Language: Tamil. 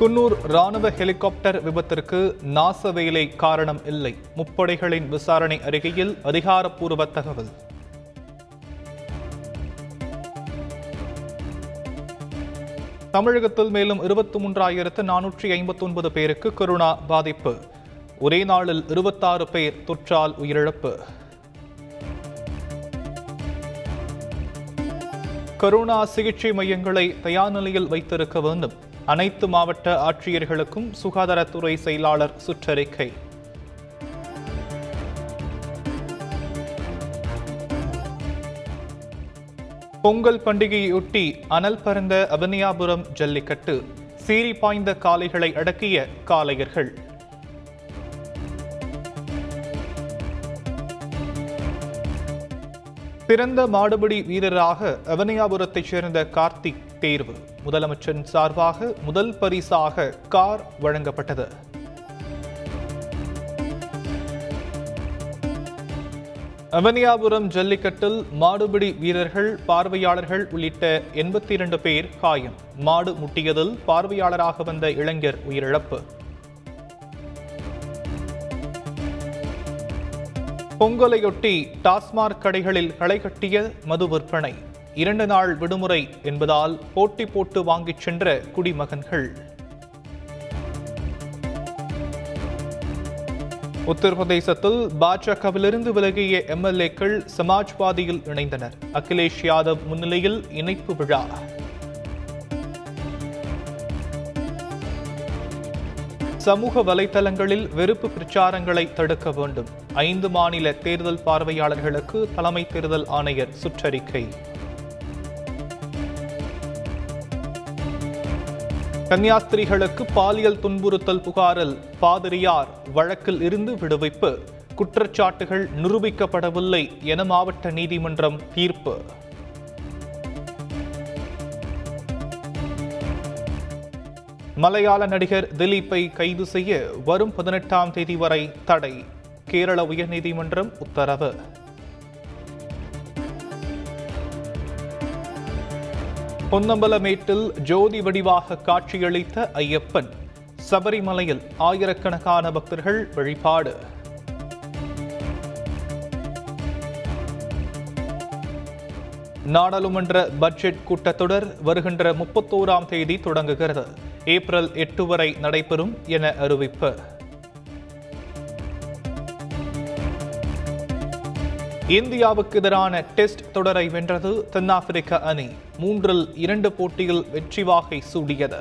குன்னூர் ராணுவ ஹெலிகாப்டர் விபத்திற்கு நாச வேலை காரணம் இல்லை. முப்படைகளின் விசாரணை அறிக்கையில் அதிகாரப்பூர்வ தகவல். தமிழகத்தில் மேலும் இருபத்தி மூன்றாயிரத்து நானூற்றி ஐம்பத்தி ஒன்பது பேருக்கு கொரோனா பாதிப்பு. ஒரே நாளில் இருபத்தாறு பேர் தொற்றால் உயிரிழப்பு. கொரோனா சிகிச்சை மையங்களை தயார் நிலையில் வைத்திருக்க வேண்டும். அனைத்து மாவட்ட ஆட்சியர்களுக்கும் சுகாதாரத்துறை செயலாளர் சுற்றறிக்கை. பொங்கல் பண்டிகையொட்டி அனல் பறந்த அபினியாபுரம் ஜல்லிக்கட்டு. சீறி பாய்ந்த காளைகளை அடக்கிய காளையர்கள். பிறந்த மாடுபிடி வீரராக அவனியாபுரத்தைச் சேர்ந்த கார்த்திக் தேர்வு. முதலமைச்சரின் சார்பாக முதல் பரிசாக கார் வழங்கப்பட்டது. அவனியாபுரம் ஜல்லிக்கட்டில் மாடுபிடி வீரர்கள் பார்வையாளர்கள் உள்ளிட்ட எண்பத்தி இரண்டு பேர் காயம். மாடு முட்டியதில் பார்வையாளராக வந்த இளைஞர் உயிரிழப்பு. பொங்கலையொட்டி டாஸ்மாக் கடைகளில் களைகட்டிய மது விற்பனை. இரண்டு நாள் விடுமுறை என்பதால் போட்டி போட்டு வாங்கிச் சென்ற குடிமகன்கள். உத்தரப்பிரதேசத்தில் பாஜகவிலிருந்து விலகிய எம்எல்ஏக்கள் சமாஜ்வாதியில் இணைந்தனர். அகிலேஷ் யாதவ் முன்னிலையில் இணைப்பு விழா. சமூக வலைதளங்களில் வெறுப்பு பிரச்சாரங்களை தடுக்க வேண்டும். ஐந்து மாநில தேர்தல் பார்வையாளர்களுக்கு தலைமை தேர்தல் ஆணையர் சுற்றறிக்கை. கன்னியாஸ்திரிகளுக்கு பாலியல் துன்புறுத்தல் புகாரில் பாதிரியார் வழக்கில் இருந்து விடுவிப்பு. குற்றச்சாட்டுகள் நிரூபிக்கப்படவில்லை என மாவட்ட நீதிமன்றம் தீர்ப்பு. மலையாள நடிகர் திலீப்பை கைது செய்ய வரும் பதினெட்டாம் தேதி வரை தடை. கேரள உயர்நீதிமன்றம் உத்தரவு. பொன்னம்பலமேட்டில் ஜோதி வடிவாக காட்சியளித்த ஐயப்பன் சபரிமலையில் ஆயிரக்கணக்கான பக்தர்கள் வழிபாடு. நாடாளுமன்ற பட்ஜெட் கூட்டத்தொடர் வருகின்ற முப்பத்தோராம் தேதி தொடங்குகிறது. ஏப்ரல் எட்டு வரை நடைபெறும் என அறிவிப்பு. இந்தியாவுக்கு எதிரான டெஸ்ட் தொடரை வென்றது தென்னாப்பிரிக்க அணி. மூன்றில் இரண்டு போட்டியில் வெற்றி வாகை சூடியது.